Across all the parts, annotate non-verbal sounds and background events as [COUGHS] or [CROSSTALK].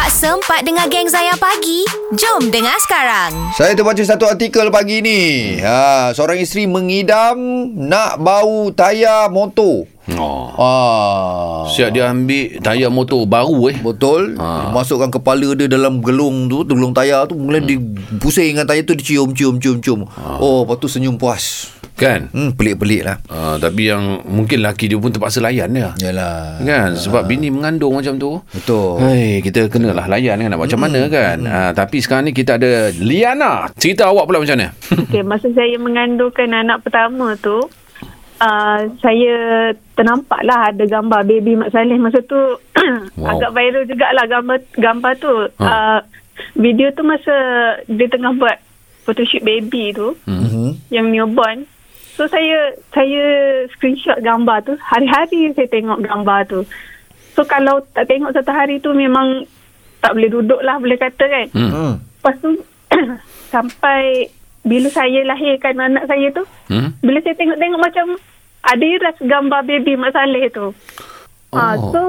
Tak sempat dengar geng Zayan pagi? Jom dengar sekarang. Saya terbaca satu artikel pagi ni. Ha, seorang isteri mengidam nak bau tayar motor. Oh. Ah. Siap dia ambil tayar motor baru eh. Betul ha. Masukkan kepala dia dalam gelung tu Gelung tayar tu Kemudian hmm. dia pusing dengan tayar tu Dia cium cium cium cium ha. Oh lepas tu senyum puas Kan? Hmm pelik-pelik lah Uh, tapi yang mungkin laki dia pun terpaksa layan dia. Yalah Kan? Sebab bini mengandung macam tu. Betul Hai, kita kenalah layan kan nak buat macam mana kan. Uh, tapi sekarang ni kita ada Liana. Cerita awak pula macam mana? Okay, masa saya mengandungkan anak pertama tu, uh, saya ternampak lah ada gambar baby Mak Saleh masa tu [COUGHS] Wow. agak viral jugalah gambar gambar tu. Ha. Uh, video tu masa dia tengah buat photoshoot baby tu mm-hmm. yang newborn. So saya saya screenshot gambar tu. Hari-hari saya tengok gambar tu. So kalau tak tengok satu hari tu memang tak boleh duduk lah boleh kata kan. Hmm. hmm. Lepas tu [COUGHS] sampai bila saya lahirkan anak saya tu, Hmm? bila saya tengok-tengok macam ada iras gambar baby Mak Saleh tu. Oh. Uh, so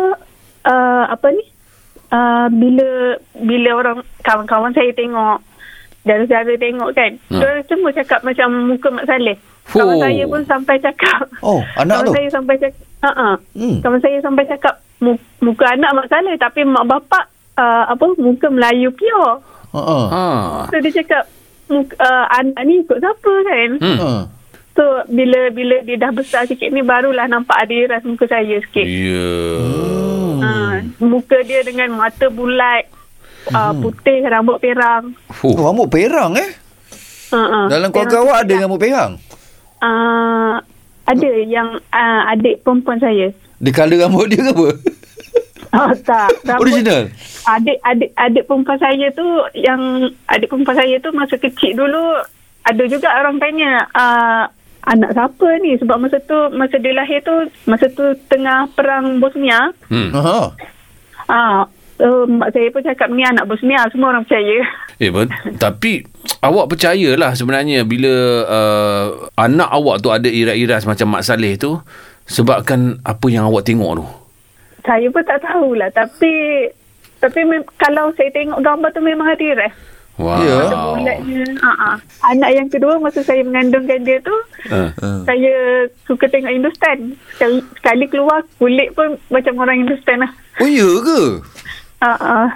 uh, apa ni? Uh, bila bila orang kawan-kawan saya tengok dan saudara tengok kan, Hmm. dia semua cakap macam muka Mak Saleh. Kawan Oh. saya pun sampai cakap. Oh [LAUGHS] anak kawan tu saya sampai cakap. Uh-uh. Hmm. Kawan saya sampai cakap mu- muka anak Mak Saleh tapi mak bapak uh, apa muka Melayu pure. uh-uh. Ha. So dia cakap muka, uh, anak ni ikut siapa kan? Hmm. Uh. So bila bila dia dah besar sikit ni barulah nampak ada iras muka saya sikit. Ya. Ha, muka dia dengan mata bulat, uh, putih, rambut perang. Oh, rambut perang eh Uh, uh, Dalam keluarga awak ada rambut perang Uh, ada yang uh, adik perempuan saya. Dia colour rambut dia ke apa [LAUGHS] Oh tak. Rambut, Original Adik adik adik perempuan saya tu yang adik perempuan saya tu masa kecil dulu ada juga orang tanya uh, anak siapa ni sebab masa tu masa dia lahir tu masa tu tengah perang Bosnia. Hmm. uh-huh. Ah, uh, mak saya pun cakap ni anak Bosnia semua orang percaya. Eh, but, tapi awak percayalah sebenarnya bila uh, anak awak tu ada iras-iras macam Mak Saleh tu sebabkan apa yang awak tengok tu. Saya pun tak tahulah tapi tapi mem- kalau saya tengok gambar tu memang ada iras. Wow. Ya. Ada bulatnya. Uh-uh. Anak yang kedua masa saya mengandungkan dia tu Uh. uh. saya suka tengok Hindustan. Sekali, sekali keluar kulit pun macam orang Hindustan lah. Oh ya ke Uh-uh.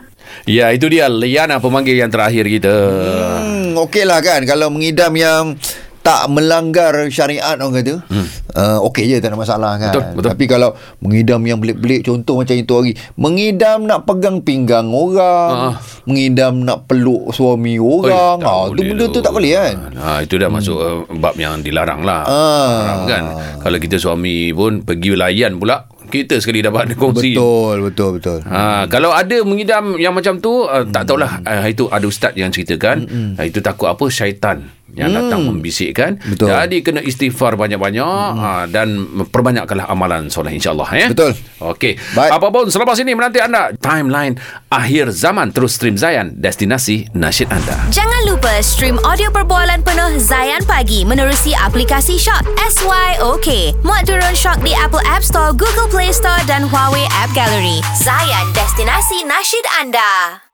Ya, itu dia Liana pemanggil yang terakhir kita. Hmm, okey lah kan Kalau mengidam yang tak melanggar syariat orang kata hmm. uh, Okey je tak ada masalah kan Betul, betul. Tapi kalau mengidam yang belik-belik Contoh macam itu hari Mengidam nak pegang pinggang orang Ah. Mengidam nak peluk suami Oi, orang tak ha, tu benda tu tak boleh kan Ha, itu dah masuk uh, bab yang dilarang lah. Ah. Haram kan. Kalau kita suami pun pergi layan pula, kita sekali dapat kongsi. Betul betul betul. Ha, kalau ada mengidam yang macam tu uh, tak tahulah. Uh, itu ada ustaz yang ceritakan. Uh, itu takut apa? Syaitan yang datang membisikkan Betul. jadi kena istighfar banyak-banyak uh, dan perbanyakkanlah amalan soleh insyaallah ya Betul. okey apa pun selepas ini menanti anda timeline akhir zaman terus stream Zayan destinasi nasyid anda Jangan lupa stream audio perbualan penuh Zayan Pagi menerusi aplikasi Shock SYOK. Muat turun Shock di Apple App Store, Google Play Store dan Huawei App Gallery. Zayan, destinasi nasyid anda.